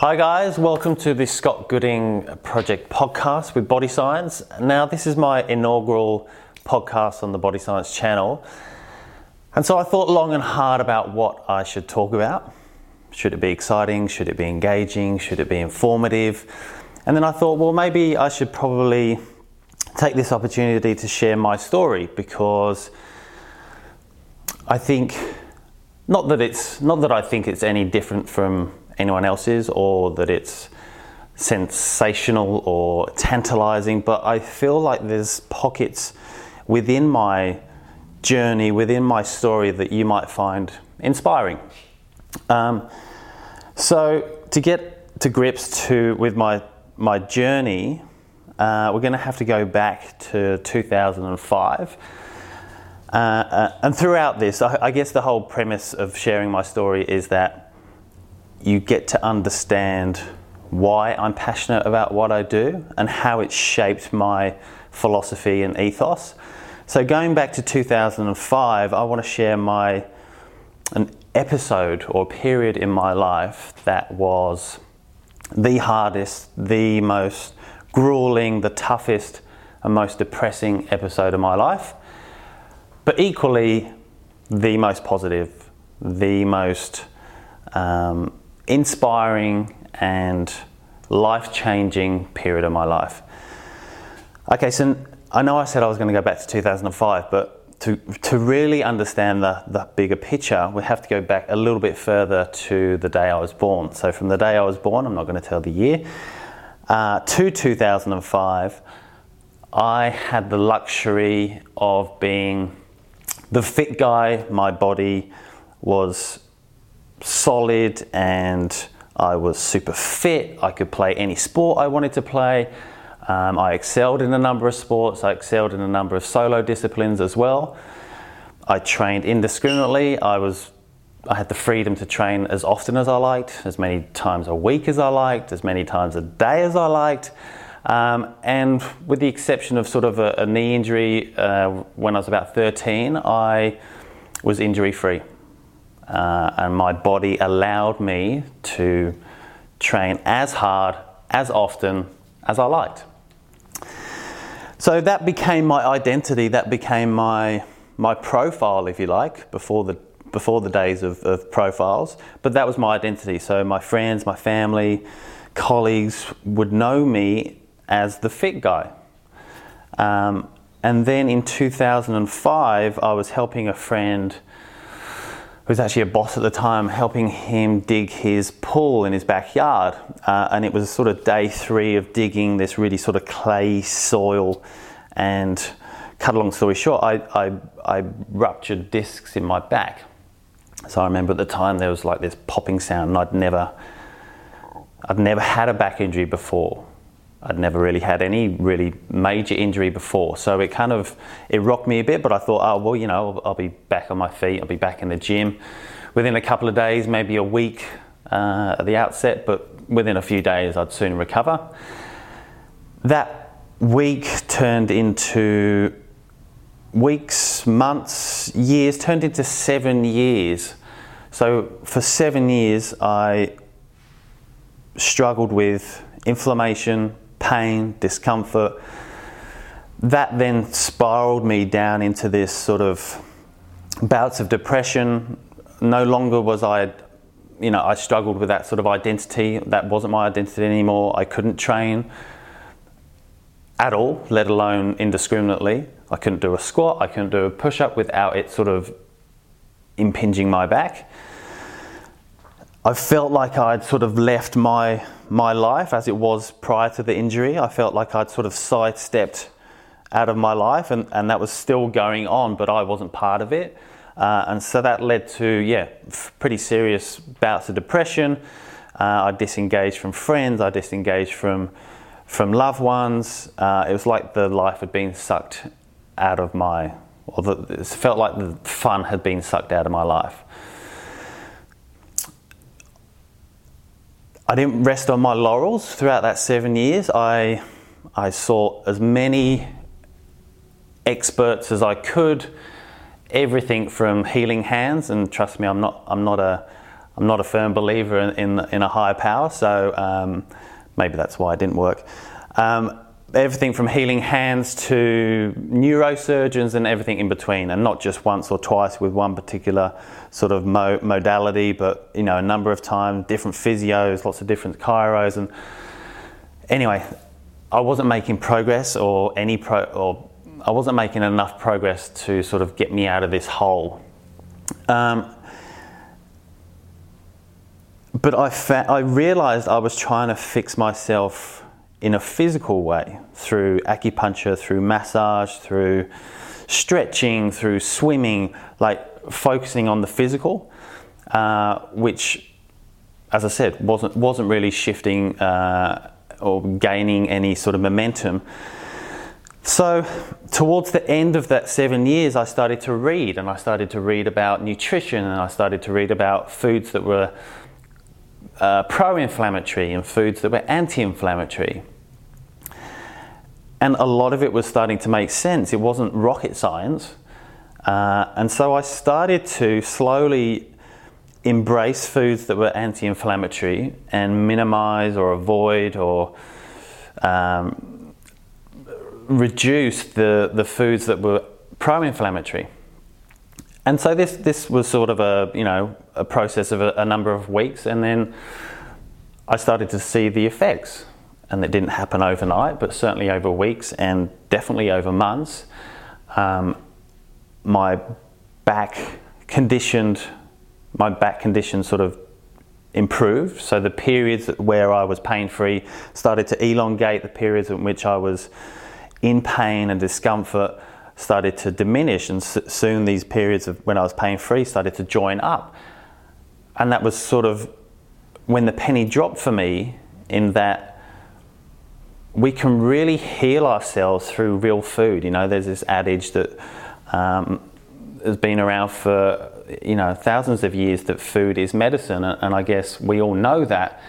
Hi, guys, welcome to the Scott Gooding Project podcast with Body Science. Now, this is my inaugural podcast on the Body Science channel. And so I thought long and hard about what I should talk about. Should it be exciting? Should it be engaging? Should it be informative? And then I thought, well, maybe I should probably take this opportunity to share my story because I think not that it's not that I think it's any different from anyone else's or that it's sensational or tantalizing, but I feel like there's pockets within my journey, within my story that you might find inspiring. Um, so to get to grips to with my my journey, uh, we're going to have to go back to 2005. Uh, uh, and throughout this, I, I guess the whole premise of sharing my story is that you get to understand why I'm passionate about what I do and how it's shaped my philosophy and ethos. So going back to 2005, I want to share my an episode or period in my life that was the hardest, the most grueling, the toughest, and most depressing episode of my life, but equally the most positive, the most um, inspiring and life changing period of my life. Okay, so I know I said I was going to go back to 2005, but to, to really understand the, the bigger picture, we have to go back a little bit further to the day I was born. So, from the day I was born, I'm not going to tell the year, uh, to 2005, I had the luxury of being the fit guy. My body was solid and I was super fit. I could play any sport I wanted to play. Um, I excelled in a number of sports. I excelled in a number of solo disciplines as well. I trained indiscriminately. I was I had the freedom to train as often as I liked, as many times a week as I liked, as many times a day as I liked. Um, and with the exception of sort of a, a knee injury uh, when I was about 13, I was injury free. Uh, and my body allowed me to train as hard, as often as I liked. So that became my identity, that became my, my profile, if you like, before the before the days of, of profiles, but that was my identity. So my friends, my family, colleagues would know me as the fit guy. Um, and then in 2005, I was helping a friend was actually a boss at the time, helping him dig his pool in his backyard. Uh, and it was sort of day three of digging this really sort of clay soil. And cut a long story short, I, I, I ruptured discs in my back. So I remember at the time there was like this popping sound, and I'd never, I'd never had a back injury before. I'd never really had any really major injury before, so it kind of it rocked me a bit. But I thought, oh well, you know, I'll, I'll be back on my feet. I'll be back in the gym within a couple of days, maybe a week uh, at the outset, but within a few days, I'd soon recover. That week turned into weeks, months, years, turned into seven years. So for seven years, I struggled with inflammation, pain, discomfort. That then spiraled me down into this sort of bouts of depression. No longer was I, you know, I struggled with that sort of identity. That wasn't my identity anymore. I couldn't train at all, let alone indiscriminately. I couldn't do a squat, I couldn't do a push up without it sort of impinging my back. I felt like I'd sort of left my, my life as it was prior to the injury. I felt like I'd sort of sidestepped out of my life and, and that was still going on, but I wasn't part of it. Uh, and so that led to, yeah, pretty serious bouts of depression. Uh, I disengaged from friends, I disengaged from from loved ones. Uh, it was like the life had been sucked out of my, or the, it felt like the fun had been sucked out of my life. I didn't rest on my laurels throughout that seven years. I, I saw as many experts as I could, everything from healing hands, and trust me, I'm not, I'm not a, I'm not a firm believer in, in, in a higher power, so um, maybe that's why it didn't work. Um, everything from healing hands to neurosurgeons and everything in between, and not just once or twice with one particular sort of mo- modality, but you know a number of times, different physios, lots of different chiros, and anyway, I wasn't making progress or any pro or I wasn't making enough progress to sort of get me out of this hole. Um, but I, fa- I realized I was trying to fix myself in a physical way through acupuncture, through massage, through stretching, through swimming, like focusing on the physical, uh, which, as I said, wasn't wasn't really shifting uh, or gaining any sort of momentum. So, towards the end of that seven years, I started to read, and I started to read about nutrition, and I started to read about foods that were uh, pro inflammatory and foods that were anti inflammatory. And a lot of it was starting to make sense. It wasn't rocket science. Uh, and so I started to slowly embrace foods that were anti inflammatory and minimize or avoid or um, reduce the, the foods that were pro inflammatory. And so this, this was sort of a, you know, a process of a, a number of weeks, and then I started to see the effects and it didn't happen overnight, but certainly over weeks and definitely over months. Um, my back conditioned, my back condition sort of improved. So the periods where I was pain free started to elongate. The periods in which I was in pain and discomfort started to diminish, and soon these periods of when I was pain free started to join up. And that was sort of when the penny dropped for me in that we can really heal ourselves through real food. You know, there's this adage that um, has been around for you know thousands of years that food is medicine, and I guess we all know that.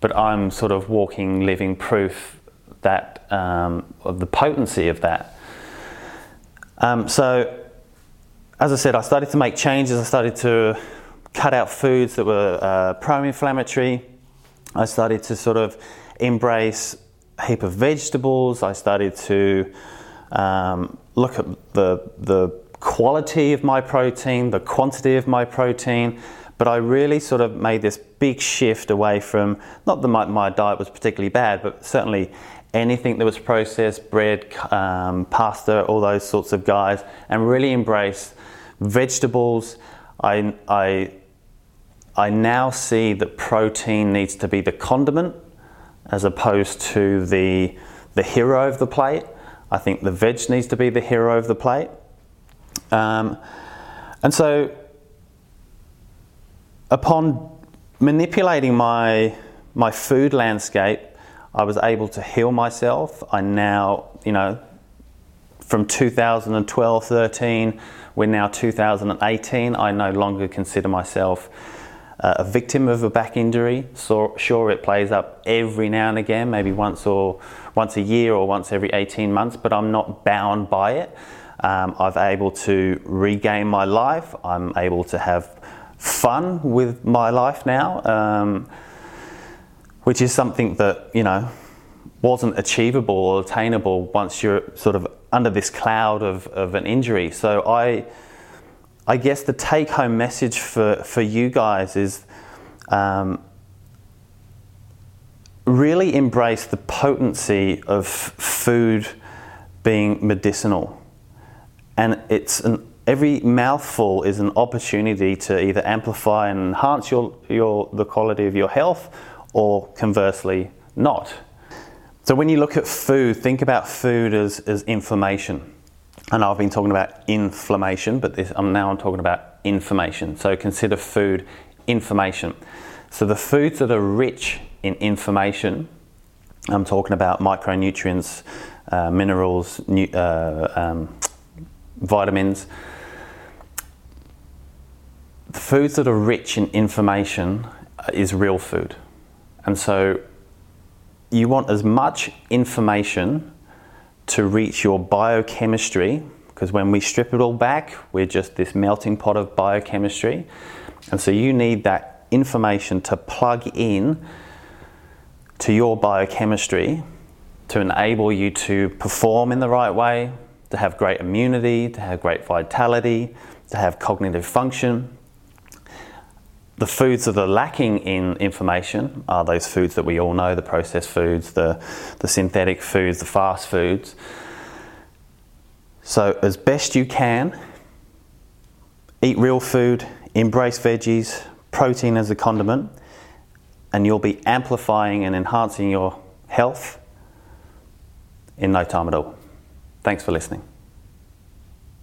But I'm sort of walking, living proof that um, of the potency of that. Um, so, as I said, I started to make changes. I started to cut out foods that were uh, pro-inflammatory. I started to sort of embrace a heap of vegetables. I started to um, look at the, the quality of my protein, the quantity of my protein, but I really sort of made this big shift away from, not that my, my diet was particularly bad, but certainly anything that was processed, bread, um, pasta, all those sorts of guys, and really embrace vegetables. I, I, I now see that protein needs to be the condiment as opposed to the, the hero of the plate. I think the veg needs to be the hero of the plate. Um, and so, upon manipulating my, my food landscape, I was able to heal myself. I now, you know, from 2012 13, we're now 2018, I no longer consider myself uh, a victim of a back injury. So sure, it plays up every now and again, maybe once or once a year or once every 18 months, but I'm not bound by it. Um, I've able to regain my life. I'm able to have fun with my life now, um, which is something that you know wasn't achievable or attainable once you're sort of under this cloud of, of an injury. So I I guess the take home message for, for you guys is um, really embrace the potency of food being medicinal. And it's an, every mouthful is an opportunity to either amplify and enhance your, your, the quality of your health or conversely not. So when you look at food, think about food as, as information. And I've been talking about inflammation, but this, I'm now I'm talking about information. So consider food information. So the foods that are rich in information, I'm talking about micronutrients, uh, minerals, nu- uh, um, vitamins. The foods that are rich in information is real food. And so you want as much information to reach your biochemistry, because when we strip it all back, we're just this melting pot of biochemistry. And so you need that information to plug in to your biochemistry to enable you to perform in the right way, to have great immunity, to have great vitality, to have cognitive function. The foods that are lacking in information are those foods that we all know the processed foods, the, the synthetic foods, the fast foods. So, as best you can, eat real food, embrace veggies, protein as a condiment, and you'll be amplifying and enhancing your health in no time at all. Thanks for listening.